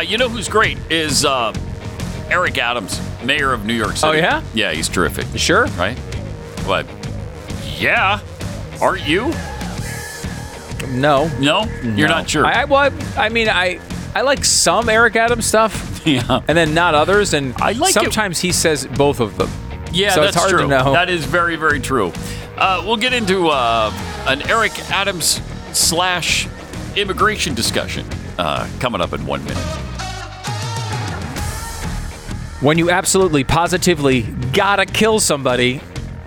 Uh, you know who's great is uh, Eric Adams, mayor of New York City. Oh, yeah? Yeah, he's terrific. Sure. Right? What? Yeah. Aren't you? No. No? You're No. not sure. I, I- well, I, I mean, I I like some Eric Adams stuff, yeah. and then not others. And I like it- sometimes he says both of them. Yeah, so that's it's hard true. to know. That is very, very true. Uh, we'll get into uh, an Eric Adams slash immigration discussion uh, coming up in one minute. When you absolutely positively gotta kill somebody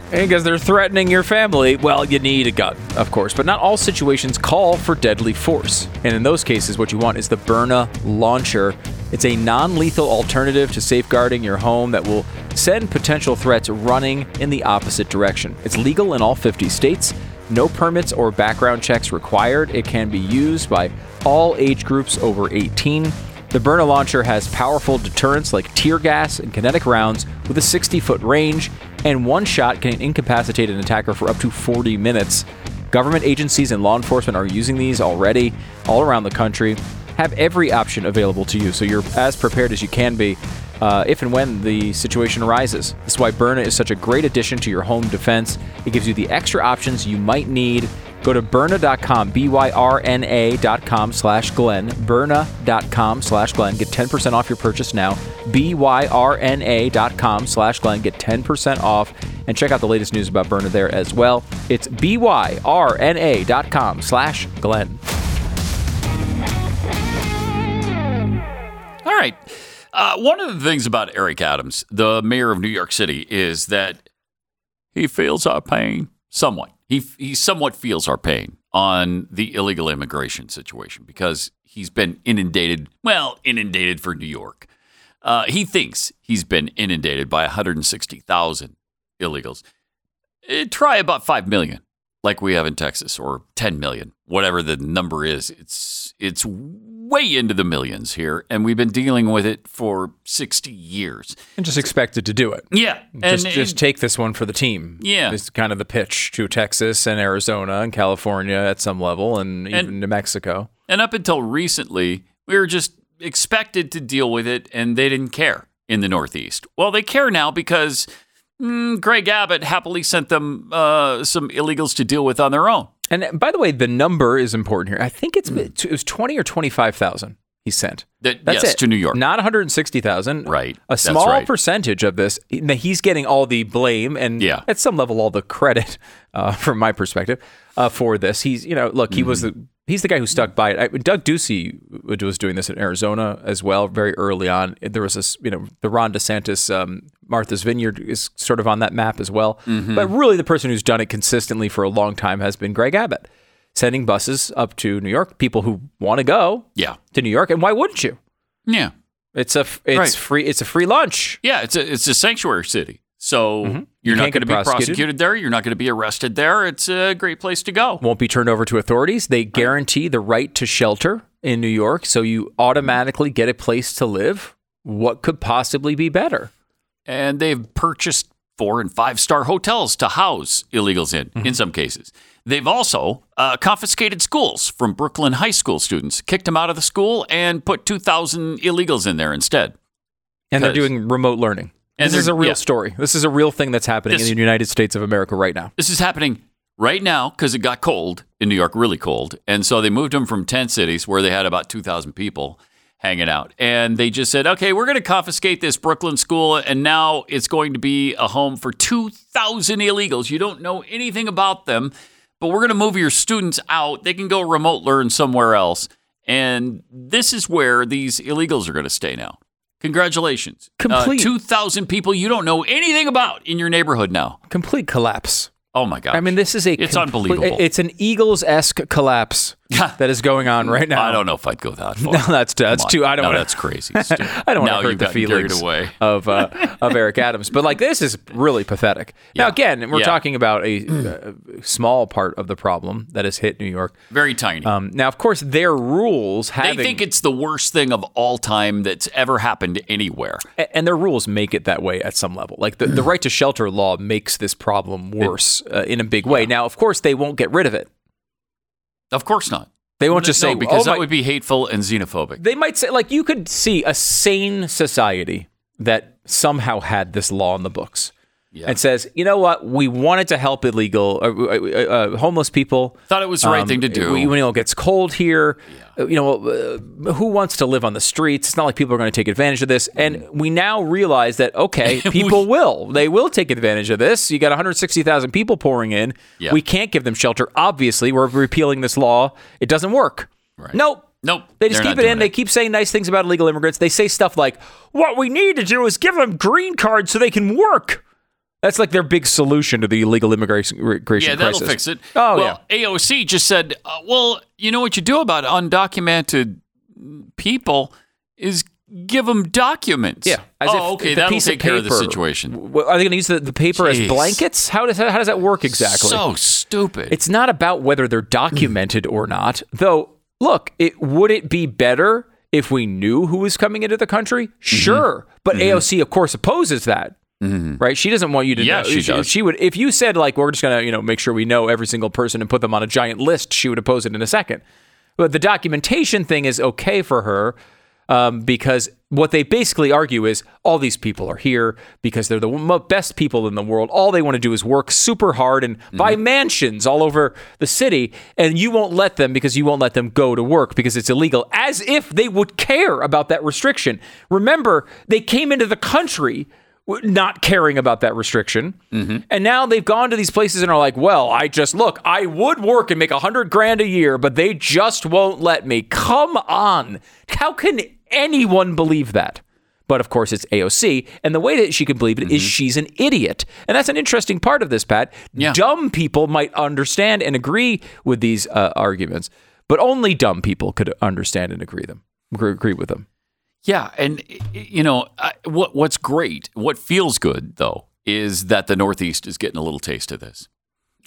because they're threatening your family, well, you need a gun, of course. But not all situations call for deadly force. And in those cases, what you want is the Byrna launcher. It's a non lethal alternative to safeguarding your home that will send potential threats running in the opposite direction. It's legal in all 50 states. No permits or background checks required. It can be used by all age groups over 18. The Byrna launcher has powerful deterrents like tear gas and kinetic rounds with a 60 foot range, and one shot can incapacitate an attacker for up to 40 minutes. Government agencies and law enforcement are using these already all around the country. Have every option available to you, so you're as prepared as you can be uh, if and when the situation arises. That's why Byrna is such a great addition to your home defense. It gives you the extra options you might need. Go to Byrna.com, B-Y-R-N-A dot com slash Glenn, Byrna.com slash Glenn. Get 10% off your purchase now. B-Y-R-N-A dot com slash Glenn. Get 10% off and check out the latest news about Byrna there as well. It's B-Y-R-N-A dot com slash Glenn. All right. Uh, one of the things about Eric Adams, the mayor of New York City, is that he feels our pain somewhat. He, he somewhat feels our pain on the illegal immigration situation because he's been inundated, well, inundated for New York. Uh, he thinks he's been inundated by 160,000 illegals. Eh, try about 5 million like we have in Texas or 10 million, whatever the number is. It's it's way into the millions here and we've been dealing with it for 60 years. And just expected to do it. Yeah. just, and just take this one for the team. Yeah. It's kind of the pitch to Texas and Arizona and California at some level and even And- New Mexico. And up until recently, we were just expected to deal with it, and they didn't care in the Northeast. Well, they care now because mm, Greg Abbott happily sent them uh, some illegals to deal with on their own. And by the way, the number is important here. I think it's it was 20 or 25,000 he sent. That, That's yes, it. to New York. Not 160,000. Right. A small right. percentage of this, he's getting all the blame and Yeah. at some level all the credit uh, from my perspective uh, for this. He's, you know, look, he was Mm-hmm. the he's the guy who stuck by it. I, Doug Ducey was doing this in Arizona as well very early on. There was this, you know, the Ron DeSantis um, Martha's Vineyard is sort of on that map as well. Mm-hmm. But really the person who's done it consistently for a long time has been Greg Abbott. Sending buses up to New York, people who want to go Yeah. to New York, and why wouldn't you? Yeah. It's a it's Right. free it's a free lunch. Yeah, it's a it's a sanctuary city. So Mm-hmm. You you're not can't going to be prosecuted. prosecuted there. You're not going to be arrested there. It's a great place to go. Won't be turned over to authorities. They guarantee the right to shelter in New York, so you automatically get a place to live. What could possibly be better? And they've purchased four and five star hotels to house illegals in, Mm-hmm. in some cases. They've also uh, confiscated schools from Brooklyn high school students, kicked them out of the school, and put 2,000 illegals in there instead. And they're doing remote learning. And this is a real yeah. story. This is a real thing that's happening This- in the United States of America right now. This is happening right now because it got cold in New York, really cold. And so they moved them from 10 cities where they had about 2,000 people hanging out. And they just said, okay, we're going to confiscate this Brooklyn school. And now it's going to be a home for 2,000 illegals. You don't know anything about them, but we're going to move your students out. They can go remote learn somewhere else. And this is where these illegals are going to stay now. Congratulations. Complete- Uh, 2,000 people you don't know anything about in your neighborhood now. Complete collapse. Oh my God. I mean, this is a It's complete- unbelievable. It's an Eagles esque collapse that is going on right now. I don't know if I'd go that far. No, that's that's too. I don't No, that's crazy. I don't want to hurt the feelings away. of uh, of Eric Adams, but like this is really pathetic. Now again, we're Yeah. talking about a, uh small part of the problem that has hit New York. Very tiny. Um, now, of course, their rules they think it's the worst thing of all time that's ever happened anywhere. A- and their rules make it that way at some level. Like the, the right to shelter law makes this problem worse uh, in a big way. Now, of course, they won't get rid of it. Of course not. They won't just no, say because oh, that my- would be hateful and xenophobic. They might say like you could see a sane society that somehow had this law in the books Yeah. and says, you know what, we wanted to help illegal uh, uh, uh, homeless people. Thought it was the right Um, thing to do. When you know, it gets cold here. Uh, You know, uh, who wants to live on the streets? It's not like people are going to take advantage of this. And we now realize that okay, people will. They will take advantage of this. You got 160,000 people pouring in. Yeah. We can't give them shelter. Obviously, we're repealing this law. It doesn't work. Right. Nope. Nope. They just keep it in. doing They keep saying nice things about illegal immigrants. They say stuff like, "What we need to do is give them green cards so they can work." That's like their big solution to the illegal immigration crisis. Yeah, that'll fix it. Oh well, AOC just said, uh, well, you know what you do about undocumented people is give them documents. yeah. As oh, if okay, that'll piece take of care of the situation. Are they going to use the, the paper as blankets? How does that, how does that work exactly? So stupid. It's not about whether they're documented or not. Though, look, it would it be better if we knew who was coming into the country? Mm-hmm. Sure. But AOC, of course, opposes that. Right? She doesn't want you to Yeah, know. she does. She would if you said like we're just gonna, you know, make sure we know every single person and put them on a giant list, she would oppose it in a second. But the documentation thing is okay for her. Um, because what they basically argue is all these people are here because they're the best people in the world. All they want to do is work super hard and buy mansions all over the city, and you won't let them because you won't let them go to work because it's illegal, as if they would care about that restriction. Remember, they came into the country not caring about that restriction. And now they've gone to these places and are like, well, I just look, I would work and make a hundred grand a year, but they just won't let me. Come on. How can anyone believe that? But of course, it's AOC. And the way that she can believe it is she's an idiot. And that's an interesting part of this, Pat. Yeah. Dumb people might understand and agree with these uh, arguments, but only dumb people could understand and agree them agree with them. Yeah, and you know I, what? What's great, what feels good though, is that the Northeast is getting a little taste of this.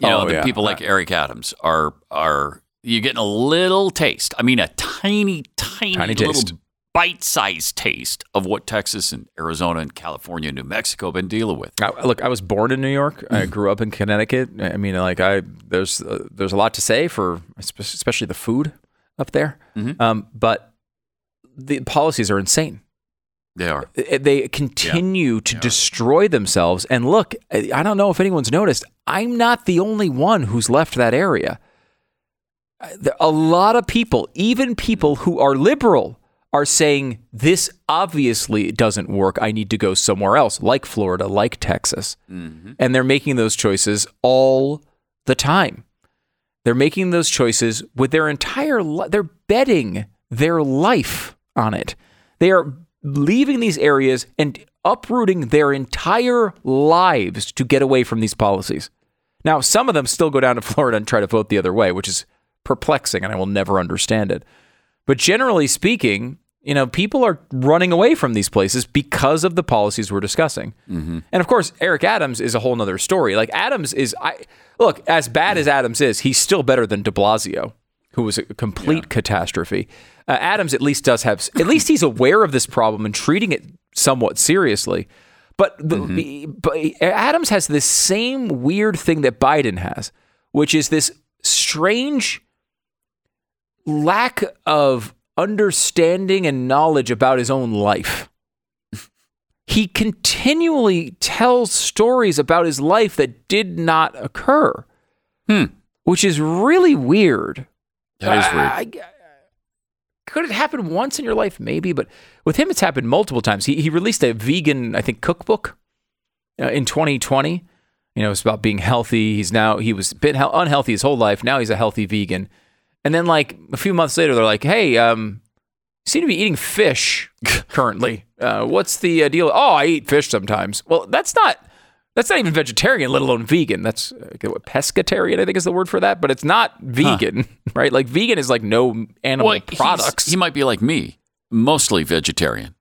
You know, Oh, the yeah. people like Eric Adams are are you getting a little taste? I mean, a tiny, tiny, Tiny little taste. bite-sized taste of what Texas and Arizona and California, and New Mexico have been dealing with. I, look, I was born in New York. I Mm. grew up in Connecticut. I mean, like I there's uh, there's a lot to say for especially the food up there. Mhm. Um, but the policies are insane. They are. Uh, They continue to destroy themselves. And look, I I don't know if anyone's noticed. I'm not the only one who's left that area. Uh, A lot of people, even people who are liberal, are saying this obviously doesn't work. I need to go somewhere else, like Florida, like Texas. And they're making those choices all the time. They're making those choices with their entire li- they're betting their life on it. They are leaving these areas and uprooting their entire lives to get away from these policies. Now, some of them still go down to Florida and try to vote the other way, which is perplexing and I will never understand it. But generally speaking, you know, people are running away from these places because of the policies we're discussing. Mm-hmm. And of course, Eric Adams is a whole nother story. Like Adams is, I look as bad as Adams is, he's still better than De Blasio, who was a complete catastrophe. Uh, Adams at least does have, at least he's aware of this problem and treating it somewhat seriously. But, the, but Adams has this same weird thing that Biden has, which is this strange lack of understanding and knowledge about his own life. he continually tells stories about his life that did not occur, Hmm. which is really weird. That is weird. I- I- could it happen once in your life? Maybe, but with him, it's happened multiple times. He, he released a vegan, I think, cookbook uh, in 2020. You know, it's about being healthy. He's now, he was hel- unhealthy his whole life. Now he's a healthy vegan. And then, like, a few months later, they're like, hey, um, you seem to be eating fish currently. Uh, what's the uh, deal? Oh, I eat fish sometimes. Well, that's not That's not even vegetarian, let alone vegan. That's uh, what, pescatarian, I think is the word for that. But it's not vegan, right? Like vegan is like no animal Well, products. He might be like me, mostly vegetarian.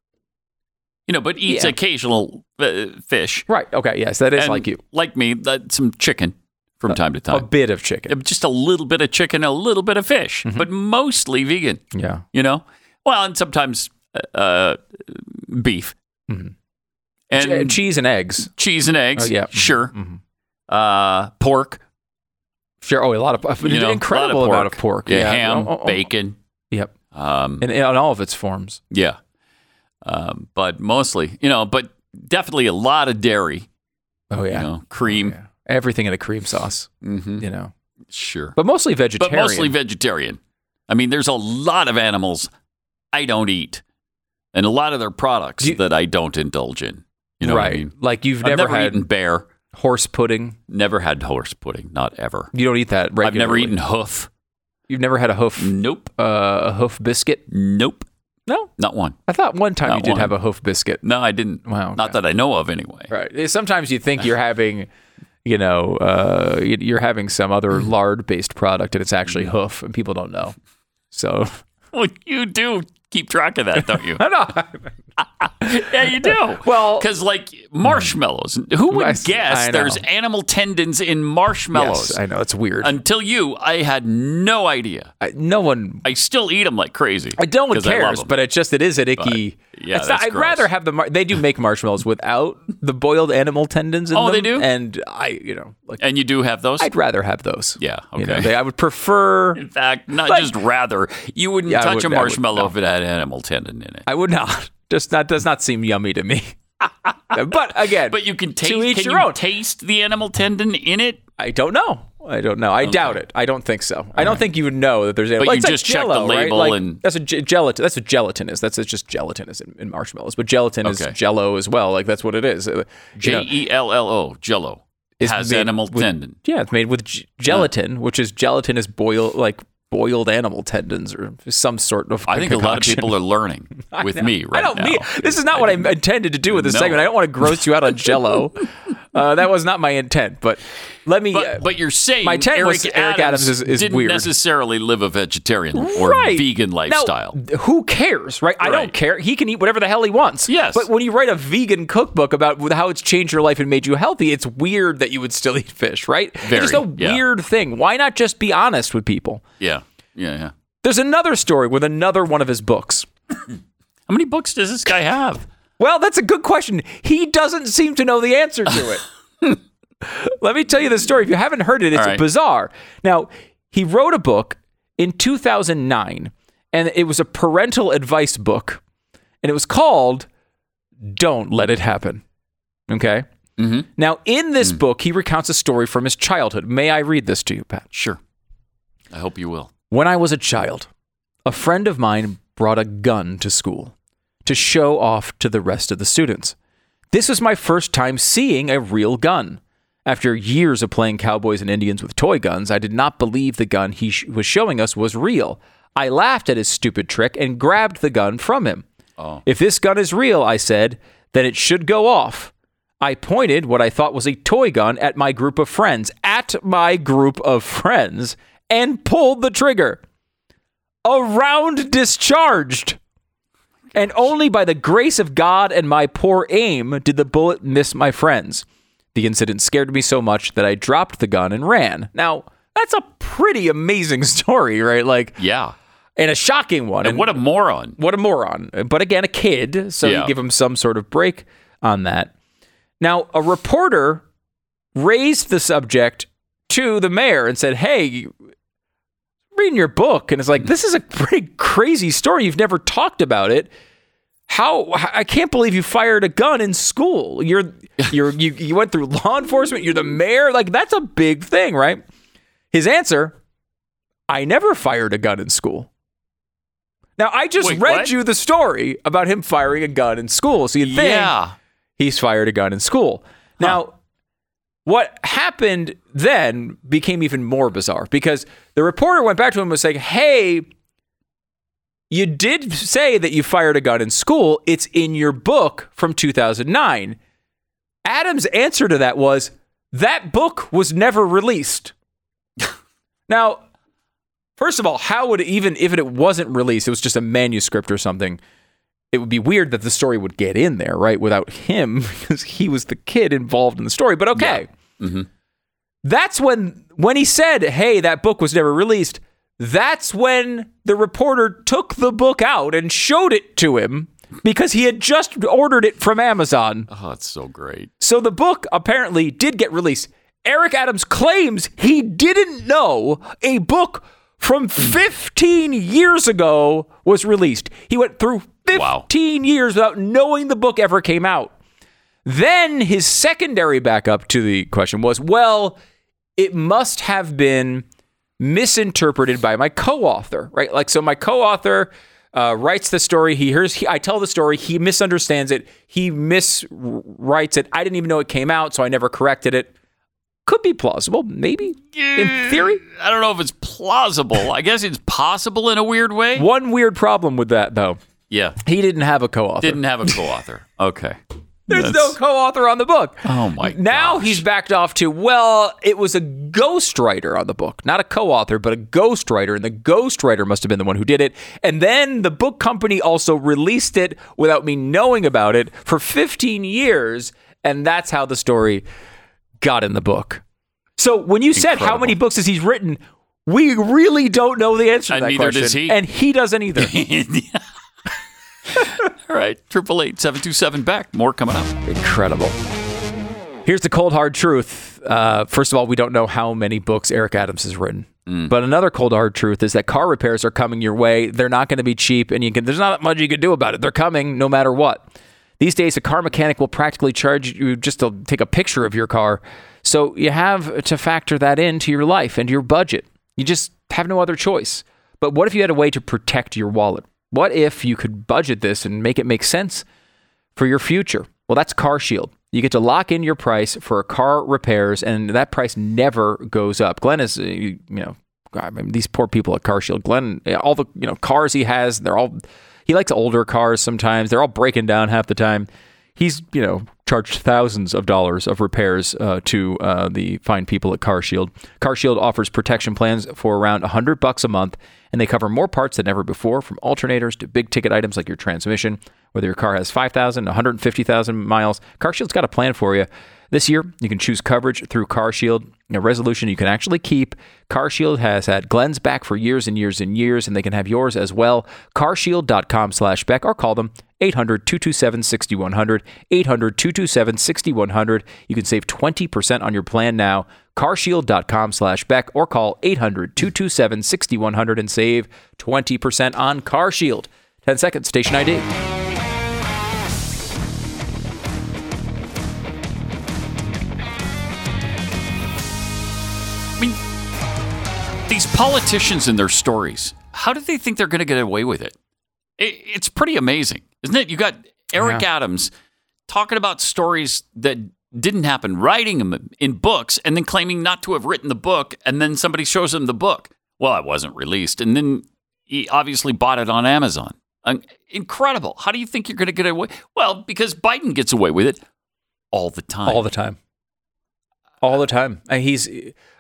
You know, but eats Yeah. occasional uh, fish. right. Okay. Yes, that is And like you. Like me, that, some chicken from time to time. A bit of chicken. Just a little bit of chicken, a little bit of fish, Mm-hmm. but mostly vegan. Yeah. You know, well, and sometimes uh, beef and Ch- cheese and eggs. cheese and eggs. Oh, yeah. sure. Mhm. Uh, pork. Sure. Oh, a lot of You know, a lot incredible of amount of pork. Yeah, ham, Oh, oh, oh. bacon. Yep. Um, In, in all of its forms. Yeah. Um, but mostly, you know, but definitely a lot of dairy, Oh yeah. you know, cream. Yeah. Everything in a cream sauce. hmm You know. Sure. But mostly vegetarian. But mostly vegetarian. I mean, there's a lot of animals I don't eat and a lot of their products you- that I don't indulge in. You know right. I mean? Like you've never, never, had eaten bear, horse pudding. never had horse pudding, not ever. You don't eat that regularly. I've never eaten hoof. You've never had a hoof Nope. uh, a hoof biscuit? Nope. No. Not one. I thought one time Not you did one. have a hoof biscuit. No, I didn't. Wow, Not that I know of anyway. Right. Sometimes you think you're having, you know, uh, you- you're having some other lard-based product, and it's actually hoof, and people don't know. So Well, you do keep track of that, don't you? I know. yeah, you do. Well- because like marshmallows, who would I guess I there's animal tendons in marshmallows? Yes, I know it's weird. Until you, I had no idea. I, no one. I still eat them like crazy. I don't I love but it just it is an icky. yeah, it's that's I'd gross. rather have the. Mar- they do make marshmallows without the boiled animal tendons in Oh, them. they do? and I, you know, like and you do have those. I'd rather have those. yeah, okay. You know, they, I would prefer. in fact, not Like- just rather. You wouldn't Yeah, touch would- a I would- marshmallow no. if it had animal tendon in it. I would not. Just that does not seem yummy to me. but again, But you can taste. each can your you own. taste the animal tendon in it? I don't know. I don't know. I doubt it. I don't think so. I don't think you would know that there's. But like, you it's like just check the Jell-O, right? label Like, and- that's a ge- gelatin. That's what gelatin is. That's just gelatin is in, in marshmallows. But gelatin Okay. is Jello as well. Like that's what it is. Uh, J e l l o Jello has animal with- tendon. yeah, it's made with g- gelatin, which is gelatin is boiled like boiled animal tendons or some sort of. I think a lot of people are learning with me right I don't now. mean this is not what I intended to do with this No. segment. I don't want to gross you out on Jello. Uh, that was not my intent. But let me. uh, But, but you're saying my intent Eric, was Eric Adams is- is didn't weird. necessarily live a vegetarian or right. vegan Now, lifestyle. who cares, right? I Right. don't care. He can eat whatever the hell he wants. Yes. But when you write a vegan cookbook about how it's changed your life and made you healthy, it's weird that you would still eat fish, right? Very, it's just a yeah. weird thing. Why not just be honest with people? yeah, yeah, yeah. There's another story with another one of his books. How many books does this guy have? Well, that's a good question. He doesn't seem to know the answer to it. Let me tell you the story. If you haven't heard it, it's right. bizarre. Now, he wrote a book in 2009, and it was a parental advice book, and it was called Don't Let It Happen. Okay? Mm-hmm. Now, in this book, he recounts a story from his childhood. May I read this to you, Pat? Sure. I hope you will. When I was a child, a friend of mine brought a gun to school to show off to the rest of the students. This was my first time seeing a real gun. After years of playing cowboys and Indians with toy guns, I did not believe the gun he sh- was showing us was real. I laughed at his stupid trick and grabbed the gun from him. Oh. If this gun is real, I said, then it should go off. I pointed what I thought was a toy gun at my group of friends, at my group of friends, and pulled the trigger. A round discharged. And only by the grace of God and my poor aim did the bullet miss my friends. The incident scared me so much that I dropped the gun and ran. Now, that's a pretty amazing story, right? Like, Yeah. and a shocking one. And what a moron. what a moron. But again, a kid, so Yeah. you give him some sort of break on that. Now, a reporter raised the subject to the mayor and said, "Hey, reading your book," and it's like, "This is a pretty crazy story. You've never talked about it. How? I can't believe you fired a gun in school. You're, you're, you, you went through law enforcement. You're the mayor. Like that's a big thing, right?" His answer: "I never fired a gun in school." Now, I just Wait, read what? you the story about him firing a gun in school. So you think Yeah. he's fired a gun in school. Now, what happened then became even more bizarre because the reporter went back to him and was saying, Hey, you did say that you fired a gun in school. It's in your book from 2009. Adams' answer to that was that book was never released. now, first of all, how would it, even if it wasn't released, it was just a manuscript or something. It would be weird that the story would get in there, right? Without him, because he was the kid involved in the story. But okay. Mm-hmm. That's when when he said, "Hey, that book was never released." That's when the reporter took the book out and showed it to him because he had just ordered it from Amazon. Oh, it's so great. So the book apparently did get released. Eric Adams claims he didn't know a book from 15 years ago was released. He went through 15 Wow. years without knowing the book ever came out. Then his secondary backup to the question was, well, it must have been misinterpreted by my co-author, right? Like, so my co-author uh, writes the story. He hears, he, I tell the story. He misunderstands it. He miswrites it. I didn't even know it came out, so I never corrected it. Could be plausible, maybe in theory. I don't know if it's plausible. I guess it's possible in a weird way. One weird problem with that, though, Yeah. he didn't have a co-author. Didn't have a co-author. Okay. There's no co-author on the book. Oh my Now gosh. he's backed off to well, it was a ghostwriter on the book, not a co-author, but a ghostwriter, and the ghostwriter must have been the one who did it. And then the book company also released it without me knowing about it for 15 years, and that's how the story got in the book. So when you said how many books has he written, we really don't know the answer to And that neither question, does he. and he doesn't either. All right. Triple eight seven two seven Beck. More coming up. Incredible. Here's the cold hard truth. Uh, first of all, we don't know how many books Eric Adams has written. But another cold hard truth is that car repairs are coming your way. They're not going to be cheap, and you can. There's not much you can do about it. They're coming no matter what. These days, a car mechanic will practically charge you just to take a picture of your car. So you have to factor that into your life and your budget. You just have no other choice. But what if you had a way to protect your wallet? What if you could budget this and make it make sense? for your future. Well, that's CarShield. You get to lock in your price for car repairs, and that price never goes up. Glenn is, uh, you know, I mean, these poor people at CarShield. Glenn, all the you know cars he has, they're all. He likes older cars sometimes. They're all breaking down half the time. He's you know charged thousands of dollars of repairs uh, to uh, the fine people at CarShield. CarShield offers protection plans for around hundred bucks a month, and they cover more parts than ever before, from alternators to big ticket items like your transmission. Whether your car has 5,000, 150,000 miles, CarShield's got a plan for you. This year, you can choose coverage through CarShield, a resolution you can actually keep. CarShield has had Glenn's back for years and years and years, and they can have yours as well. CarShield.com slash Beck or call them 800 227 6100. 800 227 6100. You can save 20% on your plan now. CarShield.com slash Beck or call 800 227 6100 and save 20% on CarShield. 10 seconds, station ID. I mean, these politicians and their stories, how do they think they're going to get away with it? it? It's pretty amazing, isn't it? You got Eric Adams talking about stories that didn't happen, writing them in books, and then claiming not to have written the book, and then somebody shows him the book. Well, it wasn't released, and then he obviously bought it on Amazon. Uh, incredible. How do you think you're going to get away? Well, because Biden gets away with it all the time. All the time. All the time. And he's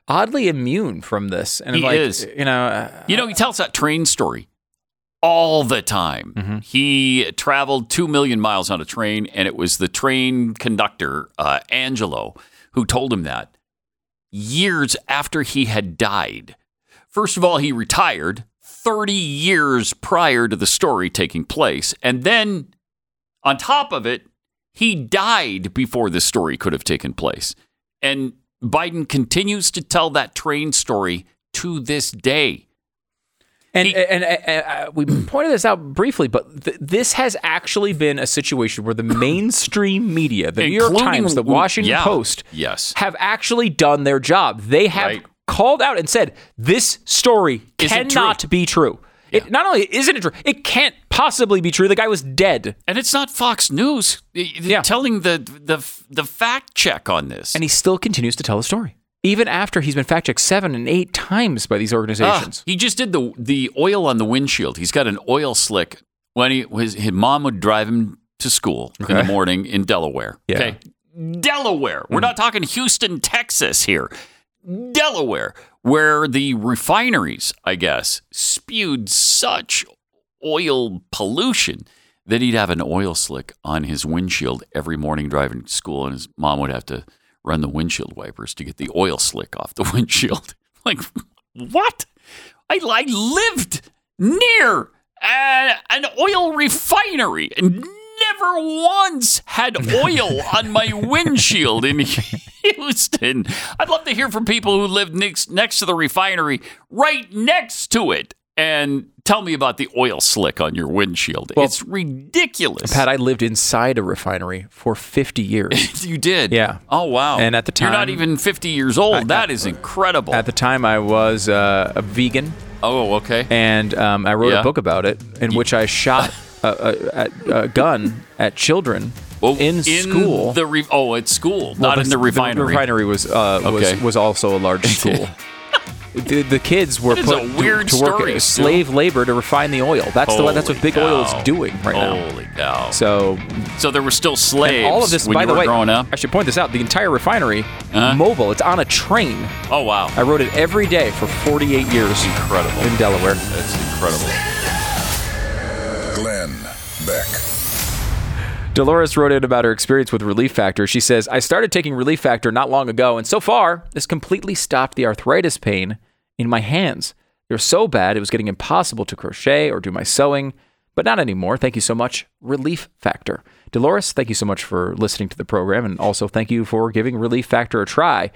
oddly immune from this. And He like, is. You know, uh, You know, he tells that train story all the time. Mm-hmm. He traveled two million miles on a train, and it was the train conductor, uh, Angelo, who told him that years after he had died. First of all, he retired 30 years prior to the story taking place. And then on top of it, he died before the story could have taken place. And Biden continues to tell that train story to this day. And, He- and, and, uh, uh, we pointed this out briefly, but th- this has actually been a situation where the mainstream media, the New York Times, the Washington yeah, Post, yes. have actually done their job. They have Right. called out and said this story Isn't cannot be true. It not only isn't it true, it can't possibly be true. The guy was dead, And it's not Fox News y- y- Yeah. telling the, the the fact check on this. and he still continues to tell the story, even after he's been fact checked seven and eight times by these Ah, organizations. he just did the the oil on the windshield. He's got an oil slick when he his, his mom would drive him to school in the morning in Delaware. Yeah. Okay. Delaware. We're not talking Houston, Texas here. Delaware, where the refineries, I guess, spewed such oil pollution that he'd have an oil slick on his windshield every morning driving to school, and his mom would have to run the windshield wipers to get the oil slick off the windshield. like, what? I, I lived near a, an oil refinery and never once had oil on my windshield in Houston. I'd love to hear from people who live next next to the refinery, right next to it, and tell me about the oil slick on your windshield. Well, it's ridiculous. Pat, I lived inside a refinery for 50 years. you did, Yeah. Oh wow. And at the time. you're not even 50 years old. That is incredible. At the time, I was uh, a vegan, oh, okay. and um, I wrote Yeah. a book about it in which I shot a, a, a, gun at children Oh, in, school. The re- oh, at school, Well, not in the refinery. The refinery was uh, Okay. was was also a large school. The, the kids were put a to- weird to, work story, as Stu. slave labor to refine the oil. That's the that's what Holy big oil is doing right now. Holy cow! So So there were still slaves and all of this, when by the way, growing up. I should point this out: the entire refinery, Uh-huh. mobile. It's on a train. Oh wow! I rode it every day for 48 years Incredible. in Delaware. That's incredible. Glenn Beck. Dolores wrote in about her experience with Relief Factor. She says, I started taking Relief Factor not long ago, and so far, this completely stopped the arthritis pain in my hands. They were so bad, it was getting impossible to crochet or do my sewing, but not anymore. Thank you so much, Relief Factor. Dolores, thank you so much for listening to the program, and also thank you for giving Relief Factor a try.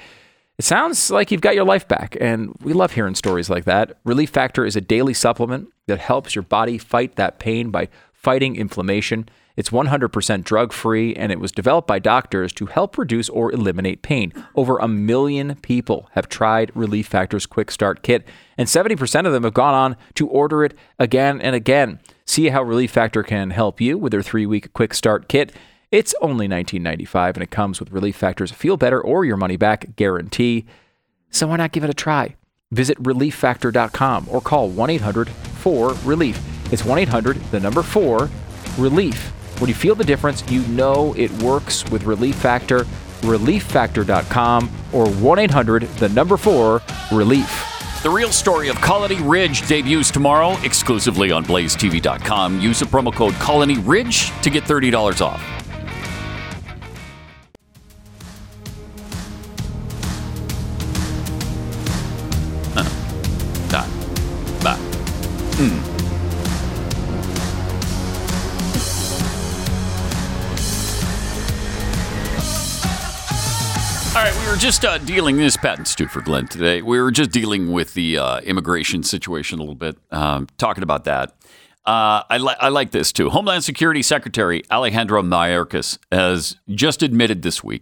It sounds like you've got your life back, and we love hearing stories like that. Relief Factor is a daily supplement that helps your body fight that pain by fighting inflammation. It's 100% drug free, and it was developed by doctors to help reduce or eliminate pain. Over a million people have tried Relief Factor's Quick Start Kit, and 70% of them have gone on to order it again and again. See how Relief Factor can help you with their three week Quick Start Kit. It's only $19.95 and it comes with Relief Factor's Feel Better or Your Money Back guarantee. So why not give it a try? Visit relieffactor.com or call 1 800 4 Relief. It's 1 800, the number 4, Relief. When you feel the difference, you know it works with Relief Factor. ReliefFactor.com or 1 800, the number 4, Relief. The real story of Colony Ridge debuts tomorrow exclusively on BlazeTV.com. Use the promo code Colony Ridge to get thirty dollars off. Just uh, dealing this Pat and Stu for Glenn today. We were just dealing with the uh, immigration situation a little bit, um, talking about that. Uh, I, li- I like this too. Homeland Security Secretary Alejandro Mayorkas has just admitted this week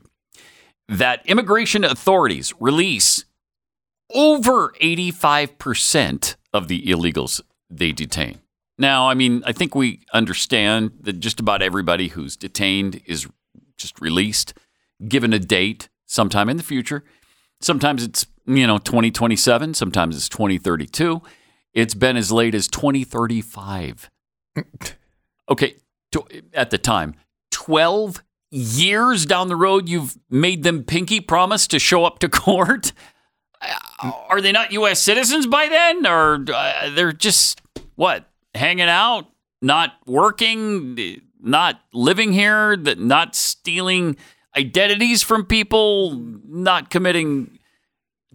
that immigration authorities release over 85% of the illegals they detain. Now, I mean, I think we understand that just about everybody who's detained is just released, given a date sometime in the future. Sometimes it's, you know, 2027, sometimes it's 2032. It's been as late as 2035. Okay, to, at the time, 12 years down the road, you've made them pinky promise to show up to court. Uh, Are they not U.S. citizens by then? Or uh, they're just, what, hanging out, not working, not living here, that not stealing identities from people, not committing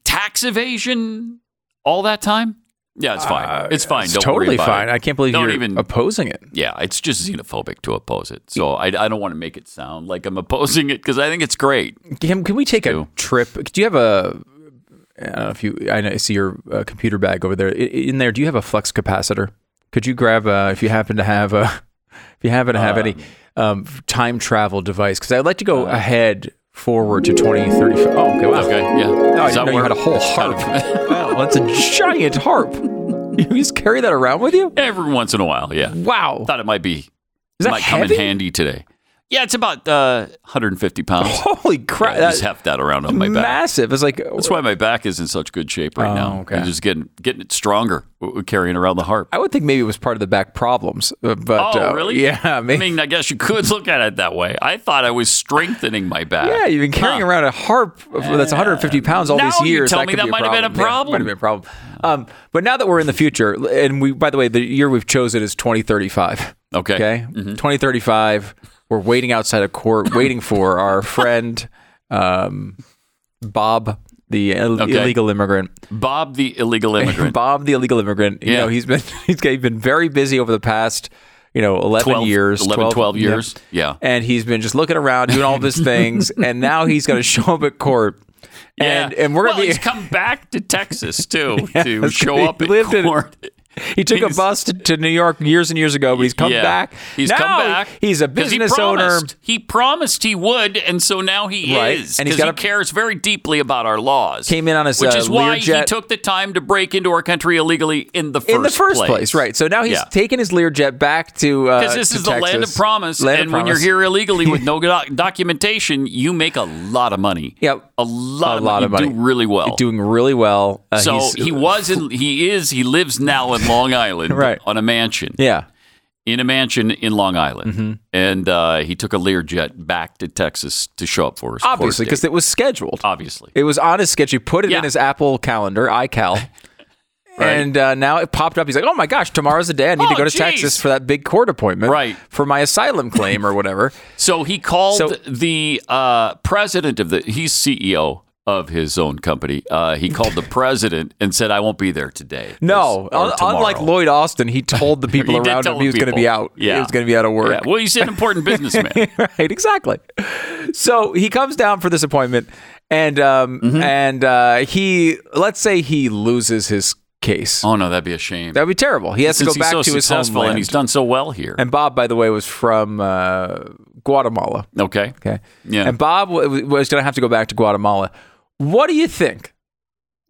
tax evasion all that time? Yeah, it's fine. it's fine. It's Don't worry totally fine. It. I can't believe Don't you're even- opposing it. Yeah, it's just xenophobic to oppose it. So I, I don't want to make it sound like I'm opposing it because I think it's great. Can, can we take a trip? Do you have a? I don't know if you. I know- I see your uh, computer bag over there. In there, do you have a flux capacitor? Could you grab a, if you happen to have a, if you happen to have any um, time travel device? Because I'd like to go ahead forward to 2035. Oh, okay. Wow. Okay, yeah. No, I didn't that know you had a whole harp. wow, that's a giant harp. You just carry that around with you? Every once in a while, yeah. Wow. Thought it might be Is that might come in handy today. Yeah, it's about uh, 150 pounds. Holy crap! I just heft that around on my back. massive. It's like That's why my back is in such good shape right Oh, now. okay. I'm just getting getting it stronger carrying around the harp. I would think maybe it was part of the back problems, uh, but oh, uh, really? Yeah, I maybe. mean, I guess you could look at it that way. I thought I was strengthening my back. yeah, you've been carrying Huh. around a harp that's 150 pounds all Now these you years. tell that me that might have been a Yeah, problem. might have been a problem. Um, but now that we're in the future, and we, by the way, the year we've chosen is 2035. Okay. Okay, Mm-hmm. 2035. We're waiting outside of court, waiting for our friend um, Bob, the Ill- Okay. illegal immigrant. Bob the illegal immigrant. Bob, the illegal immigrant. You Yeah. know, he's been he's been very busy over the past, you know, 11 12 years, 11, 12 years. Yeah. And he's been just looking around, doing all of his things, and now he's going to show up at court. And yeah. and we're well, gonna be. he's come back to Texas too to show up He at lived in- court. He took a bus to, to New York years and years ago, but he's come Yeah. back. He's Now come back. He's a 'cause he business owner. He promised he would, and so now he Right. is. And he's got he a- cares very deeply about our laws. Came in on his, which uh, is why he took the time to break into our country illegally in the first in the first place. right? So now he's Yeah. taken his Learjet back to uh, Because this to is the land of promise, Land of and when you're here illegally with no doc- documentation, you make a lot of money. Yeah. a lot, A of, lot money. of money. You do really well. doing really well. Uh, so he's- he was in, he is, he lives now in Long Island, Right. on a mansion, yeah. in a mansion in Long Island, Mm-hmm. and uh, he took a Learjet back to Texas to show up for us. Obviously, because it was scheduled. obviously, It was on his sketch. He put it Yeah. in his Apple calendar, iCal. Right. And uh, now it popped up. He's like, "Oh my gosh, tomorrow's the day I need to Oh, go to geez. Texas for that big court appointment, Right. For my asylum claim or whatever." So he called So- the uh, president of the. He's CEO of his own company. Uh, he called the president and said, "I won't be there today." No, un- unlike. Lloyd Austin, he told the people around him he was going to be out. Yeah. he was going to be out of work. Yeah, well, he's an important businessman. right, exactly. So he comes down for this appointment, and um, Mm-hmm. and uh, he let's say he loses his case. oh no, that'd be a shame. That'd be terrible. He has Since to go back so to his homeland. and he's done so well here. And Bob, by the way, was from uh, Guatemala. okay. Okay. Yeah. And Bob was going to have to go back to Guatemala. What do you think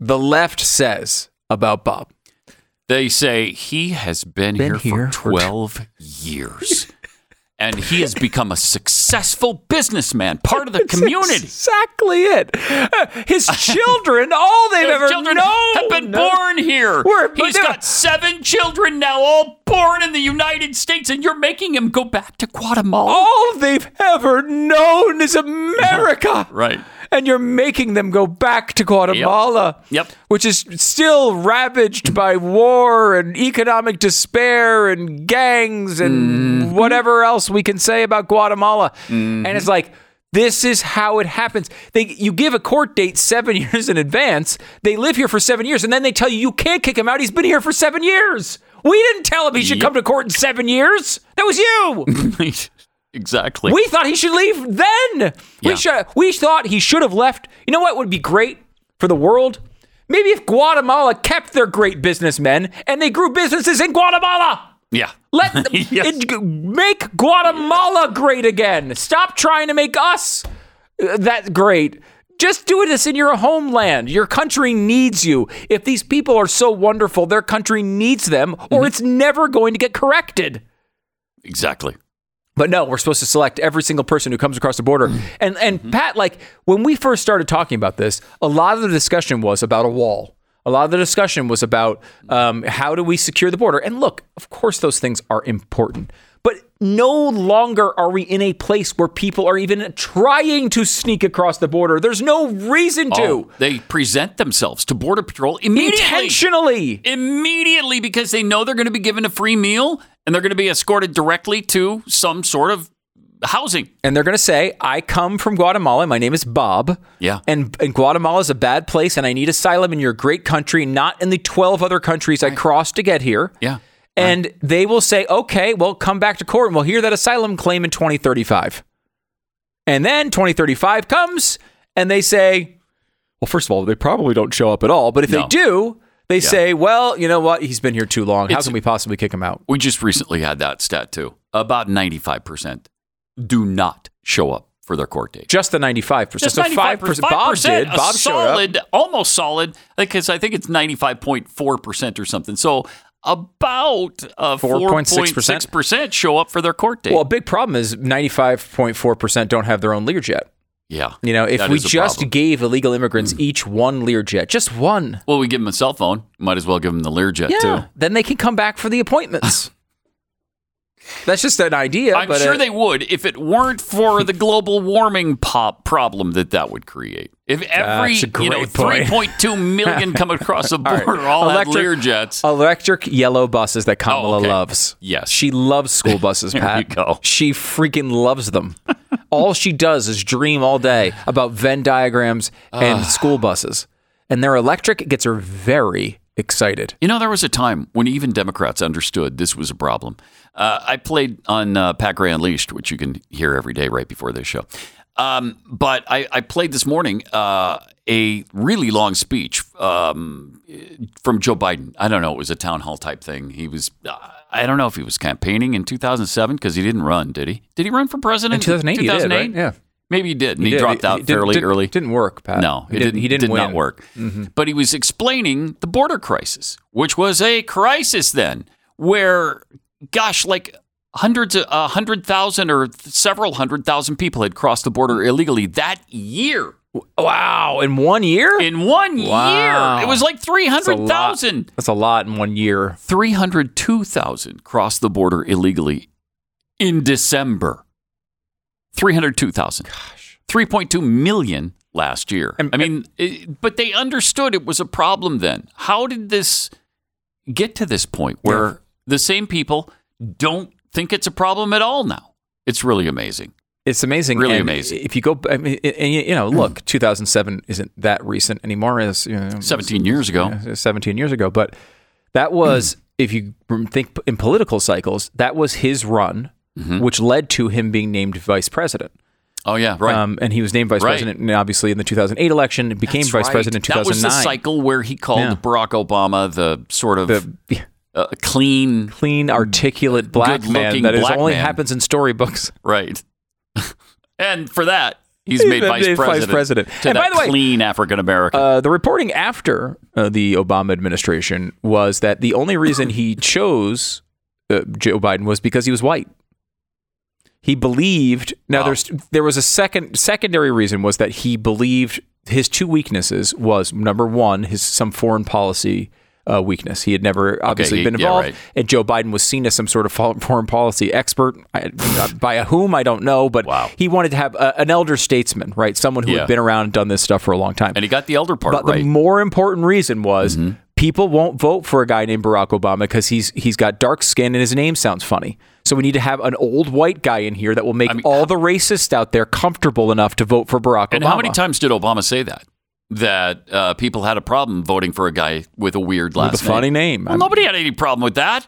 the left says about Bob? They say he has been, Been here, here for for- 12 years. and he has become a successful businessman, part of the That's community. exactly it. Uh, His children, all they've His ever children known, have been born here. We're- but He's they're- got seven children now, all born in the United States, and you're making him go back to Guatemala. All they've ever known is America. Right. And you're making them go back to Guatemala. Yep. Which is still ravaged by war and economic despair and gangs and Mm-hmm. whatever else we can say about Guatemala. And it's like, this is how it happens. They, you give a court date seven years in advance. They live here for seven years, and then they tell you you can't kick him out. He's been here for seven years. We didn't tell him he should Yep. come to court in seven years. That was you. exactly. We thought he should leave then. We should. We thought he should have left. You know what would be great for the world? Maybe if Guatemala kept their great businessmen and they grew businesses in Guatemala. yeah. Let Yes. it, make Guatemala great again. Stop trying to make us uh, that great. Just do this in your homeland. Your country needs you. If these people are so wonderful, their country needs them, Mm-hmm. or it's never going to get corrected. Exactly. But no, we're supposed to select every single person who comes across the border. And and Pat, like when we first started talking about this, a lot of the discussion was about a wall. A lot of the discussion was about um, how do we secure the border. And look, of course, those things are important. But no longer are we in a place where people are even trying to sneak across the border. There's no reason to. Oh, they present themselves to Border Patrol immediately. Intentionally. immediately because they know they're going to be given a free meal and they're going to be escorted directly to some sort of housing. and they're going to say, I come from Guatemala. My name is Bob. Yeah. And, and Guatemala is a bad place, and I need asylum in your great country, not in the 12 other countries I crossed to get here. Yeah. And they will say, okay, well, come back to court and we'll hear that asylum claim in 2035. And then 2035 comes and they say, well, first of all, they probably don't show up at all. But if they do, they say, well, you know what? He's been here too long. How It's- can we possibly kick him out? We just recently had that stat too. About 95% do not show up for their court date. Just the 95%. Just so 95%. 5%. Bob did. Bob showed up. solid, almost solid, because I think it's 95.4% or something. So about uh, 4.6%. 4.6% show up for their court date. Well, a big problem is 95.4% don't have their own Learjet. Yeah. You know, if we just problem. gave illegal immigrants each one Learjet, just one, Well, we give them a cell phone. Might as well give them the Learjet, yeah, too. then they can come back for the appointments. That's just an idea. I'm sure uh, they would if it weren't for the global warming pop problem that that would create. If every you know point. 3.2 million come across the right. border all, had Electric- Learjets. Electric yellow buses that Kamala Oh, okay. loves. Yes. She loves school buses, There Pat. you go. She freaking loves them. All she does is dream all day about Venn diagrams and school buses. And their electric gets her very excited. You know, there was a time when even Democrats understood this was a problem. Uh, I played on uh, Pat Gray Unleashed, which you can hear every day right before this show. Um, but I, I played this morning uh, a really long speech um, from Joe Biden. I don't know; it was a town hall type thing. He was. Uh, I don't know if he was campaigning in 2007 because he didn't run, did he? Did he run for president In 2008, he did, right? Yeah. maybe he did, and he, did. dropped out didn't- fairly didn't- early. Didn't work, Pat. No, he didn't. He didn't did win. not work. But he was explaining the border crisis, which was a crisis then, where, gosh, like hundreds, of, a hundred thousand or several hundred thousand people had crossed the border illegally that year. Wow! In one year, In one Wow. year, it was like three hundred thousand. That's a lot. That's a lot in one year. 302,000 crossed the border illegally in December. 302,000. Gosh. 3.2 million last year. And- I mean, it, but they understood it was a problem then. How did this get to this point where the same people don't think it's a problem at all now? It's really amazing. It's amazing. Really And amazing. If you go, I mean, and you know, look, 2007 isn't that recent anymore. As you know, 17 years ago. Yeah, 17 years ago. But that was, if you think in political cycles, that was his run, which led to him being named vice president. Oh, yeah, Mm-hmm. right. Um, and he was named vice Right. president, and obviously in the 2008 election, and became That's vice right. president in That was the cycle where he called Yeah. Barack Obama the sort of The uh, clean, clean, articulate black man that black only man. happens in storybooks. right. and for that, he's made vice Vice president. president. To And by the way, clean African American. Uh, the reporting after uh, the Obama administration was that the only reason he chose uh, Joe Biden was because he was white. He believed. Now, there's there was a second secondary reason was that he believed his two weaknesses was number one his some foreign policy uh, weakness. He had never obviously he- been yeah, involved, right. and Joe Biden was seen as some sort of foreign policy expert. By whom I don't know, but Wow. he wanted to have a, an elder statesman, right? Someone who Yeah. had been around and done this stuff for a long time. and he got the elder part But right. Mm-hmm. the more important reason was people won't vote for a guy named Barack Obama because he's he's got dark skin and his name sounds funny. So we need to have an old white guy in here that will make I mean, all the racists out there comfortable enough to vote for Barack and Obama. how many times did Obama say that? That uh, people had a problem voting for a guy with a weird last With a funny name. Well, nobody had any problem with that.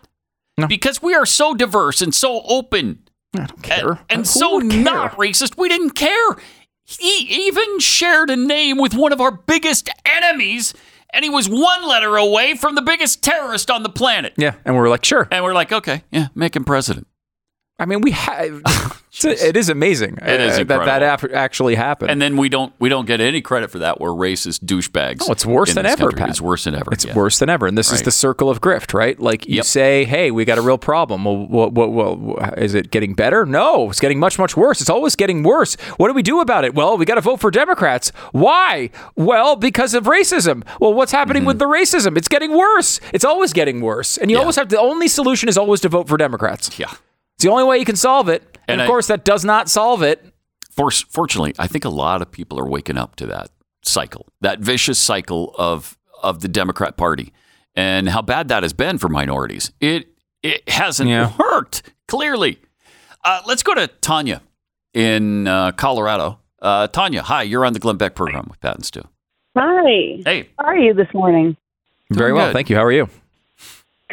No. Because we are so diverse and so open I don't care. and, and so care? not racist. We didn't care. He even shared a name with one of our biggest enemies, and he was one letter away from the biggest terrorist on the planet. Yeah, and we're like, sure. And we're like, okay, yeah, make him president. I mean, we have. it is amazing. It is uh, that that incredible. actually happened. And then we don't we don't get any credit for that. We're racist douchebags. Oh, it's worse than ever. Pat. It's worse than ever. It's yeah. worse than ever, and this is the circle of grift, right? Like you Yep. say, "Hey, we got a real problem." Well, what, what, what, is it getting better? No, it's getting much, much worse. It's always getting worse. What do we do about it? Well, we got to vote for Democrats. Why? Well, because of racism. Well, what's happening with the racism? It's getting worse. It's always getting worse, and you Mm-hmm. Yeah. always have the only solution is always to vote for Democrats. Yeah. It's the only way you can solve it, and, And of I- course, that does not solve it. For, fortunately, I think a lot of people are waking up to that cycle, that vicious cycle of of the Democrat Party, and how bad that has been for minorities. It it hasn't Yeah. worked clearly. Uh, let's go to Tanya in uh, Colorado. Uh, Tanya, hi, you're on the Glenn Beck program with Pat and Stu. Hi. Hey, How are you this morning? Very well, good. thank you. How are you?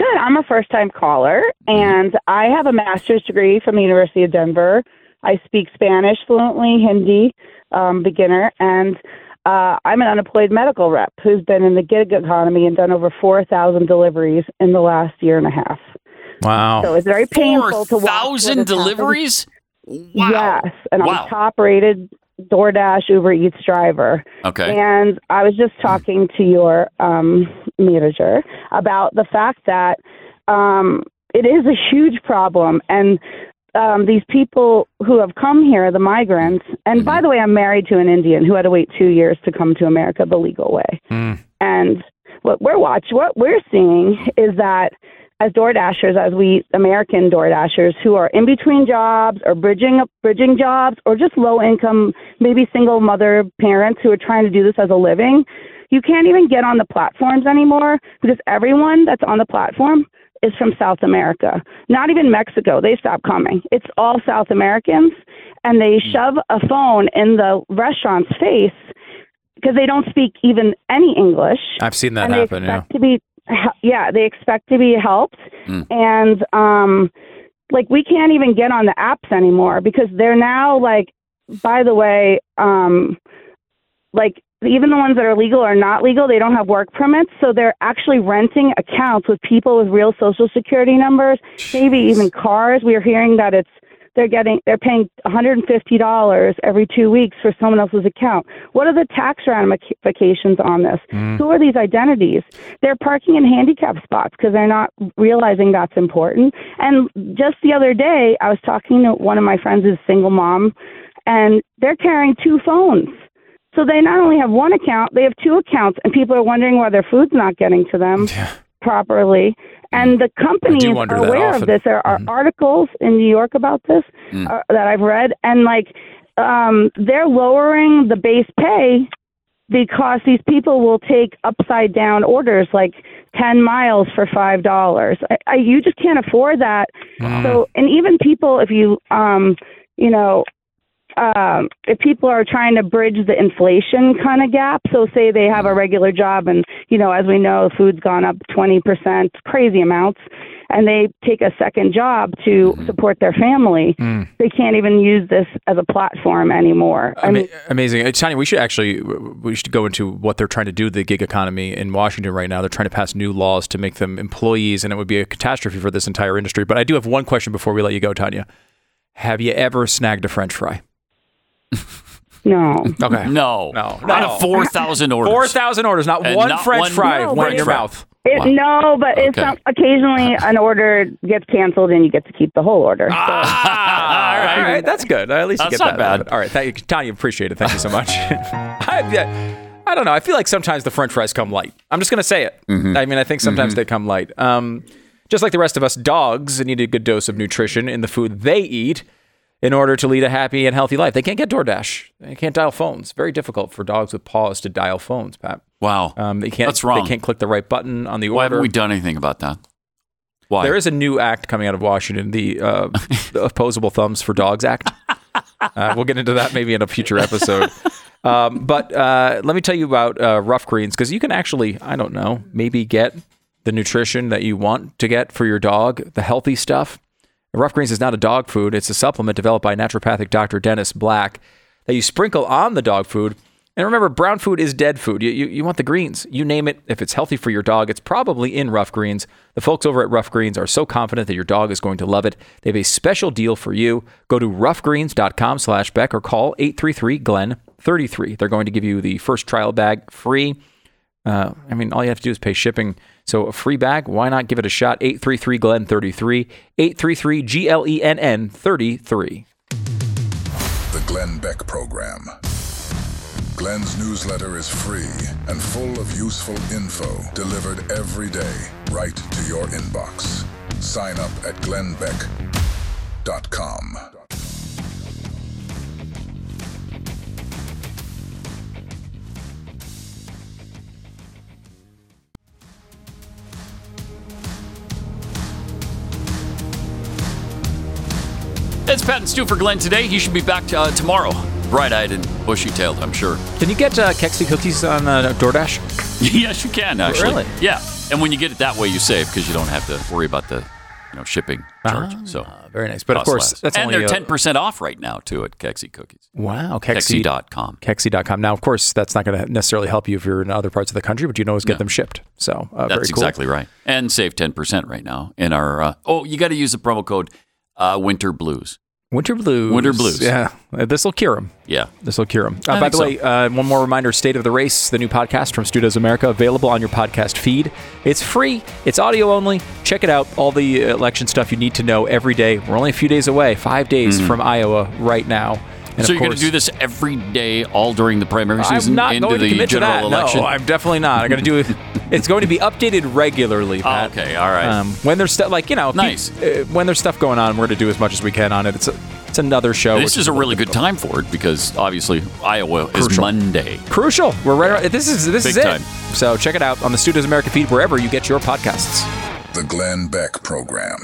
Good. I'm a first time caller, and I have a master's degree from the University of Denver. I speak Spanish fluently, Hindi, um, beginner, and uh, I'm an unemployed medical rep who's been in the gig economy and done over 4,000 deliveries in the last year and a half. Wow. So it's very painful four to watch. what thousand happened. deliveries. Wow. Yes, and Wow. I'm top rated DoorDash Uber Eats driver. Okay. And I was just talking to your um, manager about the fact that um, it is a huge problem. And um, these people who have come here, the migrants, and by the way, I'm married to an Indian who had to wait two years to come to America the legal way. And what we're watching, what we're seeing is that as door dashers, as we American door dashers who are in between jobs or bridging bridging jobs or just low income, maybe single mother parents who are trying to do this as a living, you can't even get on the platforms anymore because everyone that's on the platform is from South America. Not even Mexico. They stopped coming. It's all South Americans and they hmm. shove a phone in the restaurant's face because they don't speak even any English I've seen that happen. Yeah. to be yeah they expect to be helped. Mm. and um like we can't even get on the apps anymore because they're now like by the way um like even the ones that are legal or not legal. They don't have work permits. So they're actually renting accounts with people with real social security numbers maybe even cars. We are hearing that it's they're getting they're paying $150 every 2 weeks for someone else's account. What are the tax ramifications on this? Mm. Who are these identities? They're parking in handicap spots because they're not realizing that's important. And just the other day i was talking to one of my friends who's a single mom and they're carrying two phones. So they not only have one account, they have two accounts, and people are wondering why their food's not getting to them properly. And the companies are aware. Mm-hmm. of this. There are articles in New York about this uh, that I've read, and like um, they're lowering the base pay because these people will take upside down orders like 10 miles for five dollars I, I, you just can't afford that so and even people if you um you know um, if people are trying to bridge the inflation kind of gap, so say they have a regular job and, you know, as we know, food's gone up 20%, crazy amounts, and they take a second job to support their family, they can't even use this as a platform anymore. I mean, amazing, Uh, Tanya. We should actually we should go into what they're trying to do to the gig economy in Washington right now. They're trying to pass new laws to make them employees, and it would be a catastrophe for this entire industry. But I do have one question before we let you go, Tanya. Have you ever snagged a French fry? No. Okay. No, No. out No. of four thousand orders. Four thousand orders, not And one not French one fry No, went but in your fry. mouth. It, Wow. No, but it's Okay. some, occasionally an order gets canceled and you get to keep the whole order. So- Ah, all right, all right, that's good. At least you That's get not that. bad. All right, thank you, Tanya. Appreciate it. Thank you so much. I, yeah, I don't know. I feel like sometimes the French fries come light. I'm just gonna say it. Mm-hmm. I mean, I think sometimes they come light. Um, just like the rest of us, dogs need a good dose of nutrition in the food they eat in order to lead a happy and healthy life. They can't get DoorDash. They can't dial phones. Very difficult for dogs with paws to dial phones, Pat. Wow, Um, they can't. That's wrong. They can't click the right button on the order. Why haven't we done anything about that? Why? There is a new act coming out of Washington, the, uh, the Opposable Thumbs for Dogs Act. Uh, we'll get into that maybe in a future episode. Um, but uh, let me tell you about uh, Ruff Greens because you can actually, I don't know, maybe get the nutrition that you want to get for your dog, the healthy stuff. Ruff Greens is not a dog food, it's a supplement developed by naturopathic Dr. Dennis Black that you sprinkle on the dog food. And remember, brown food is dead food. You, you, you want the greens. You name it. If it's healthy for your dog, it's probably in Ruff Greens. The folks over at Ruff Greens are so confident that your dog is going to love it. They have a special deal for you. Go to ruffgreens.com slash Beck or call 833-GLEN-33. They're going to give you the first trial bag free. Uh, I mean, all you have to do is pay shipping. So a free bag, why not give it a shot? 833-GLEN-33, 833-G-L-E-N-N-33. The Glenn Beck Program. Glenn's newsletter is free and full of useful info delivered every day right to your inbox. Sign up at glennbeck.com. It's Pat and Stu for Glenn today. He should be back uh, tomorrow, bright-eyed and bushy-tailed. I'm sure. Can you get uh, Kexi cookies on uh, DoorDash? yes, you can actually. Really? Yeah, and when you get it that way, you save because you don't have to worry about the, you know, shipping charge. so Uh, very nice. But of course, less. that's and only they're a- ten percent off right now too at Kexi Cookies. Wow, Kexi. Kexi.com. Kexi.com. Now, of course, that's not going to necessarily help you if you're in other parts of the country, but you can always get No. them shipped. So uh, very That's cool. exactly right. And save ten percent right now in our. Uh, oh, you got to use the promo code uh, Winter Blues. Winter blues. Winter blues. Yeah, this will cure them. Yeah. This will cure them. Uh, by the way, uh, one more reminder: State of the Race, the new podcast from Studios America, available on your podcast feed. It's free. It's audio only. Check it out. All the election stuff you need to know every day. We're only a few days away, five days from Iowa right now. And so you're going to do this every day, all during the primary season I'm not into going to the commit to general that. election? No, I'm definitely not. I'm going to do it. It's going to be updated regularly. Oh, okay, all right. Um, when there's stuff like you know, pe- Nice. uh, when there's stuff going on, we're going to do as much as we can on it. It's a, it's another show. this which is a little really good time for it because obviously Iowa is Monday. Crucial. We're right. around- This is this Big is it. time. So check it out on the Studios America feed wherever you get your podcasts. The Glenn Beck Program.